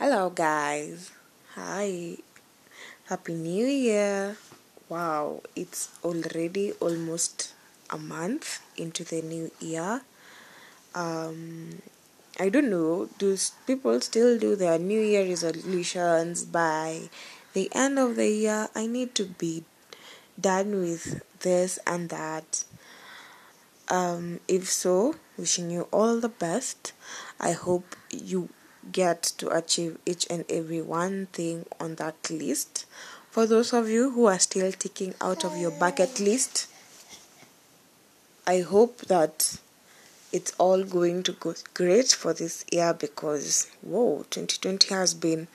Hello, guys. Hi. Happy New Year. Wow, it's already almost a month into the new year. Um, I don't know, do people still do their New Year resolutions by the end of the year? I need to be done with this and that. Um, if so, wishing you all the best. I hope you get to achieve each and every one thing on that list. For those of you who are still ticking out of your bucket list, I hope that it's all going to go great for this year because whoa 2020 has been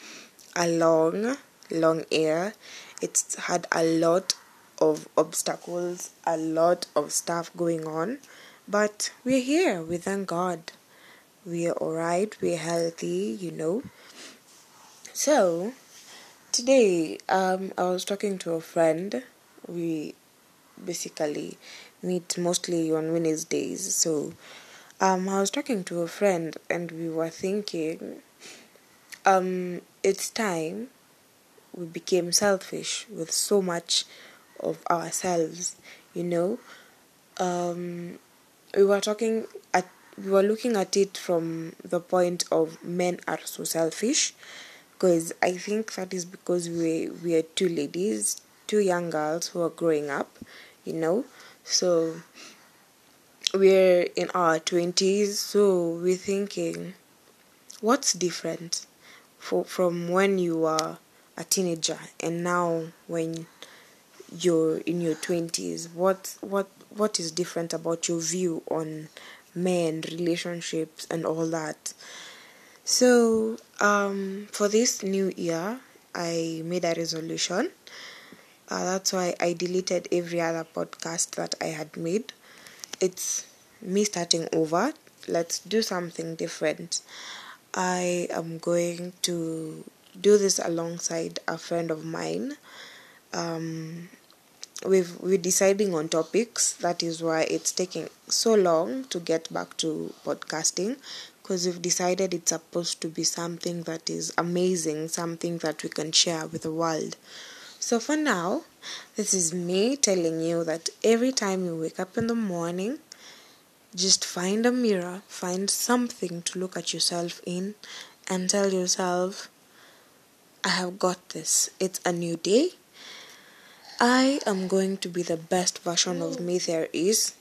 a long long year it's had a lot of obstacles a lot of stuff going on but we're here we thank god we're alright, we're healthy, you know. So, today um, I was talking to a friend. We basically meet mostly on Wednesdays. So, um, I was talking to a friend and we were thinking um, it's time we became selfish with so much of ourselves, you know. Um, we were talking at we were looking at it from the point of men are so selfish because I think that is because we we are two ladies, two young girls who are growing up, you know. So we're in our twenties, so we're thinking, what's different for from when you were a teenager and now when you're in your twenties? What what what is different about your view on men, relationships, and all that. So, um, for this new year, I made a resolution. Uh, that's why I deleted every other podcast that I had made. It's me starting over. Let's do something different. I am going to do this alongside a friend of mine. Um, we've we're deciding on topics. That is why it's taking so long to get back to podcasting because we've decided it's supposed to be something that is amazing something that we can share with the world. So for now this is me telling you that every time you wake up in the morning just find a mirror find something to look at yourself in and tell yourself i have got this. It's a new day I am going to be the best version of me there is.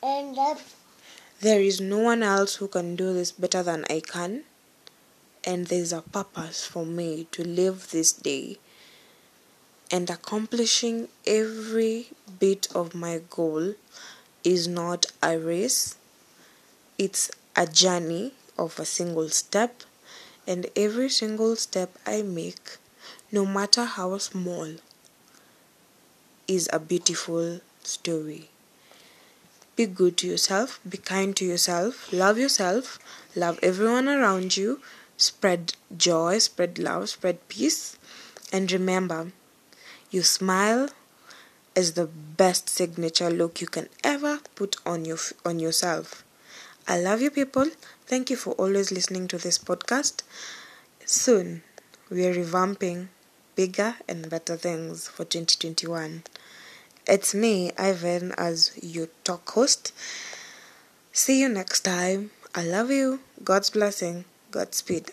There is no one else who can do this better than I can. And there's a purpose for me to live this day. And accomplishing every bit of my goal is not a race, it's a journey of a single step. And every single step I make, no matter how small, is a beautiful story. Be good to yourself, be kind to yourself, love yourself, love everyone around you, spread joy, spread love, spread peace, and remember your smile is the best signature look you can ever put on your on yourself. I love you people. Thank you for always listening to this podcast. Soon we are revamping bigger and better things for 2021. It's me, Ivan, as your talk host. See you next time. I love you. God's blessing. Godspeed.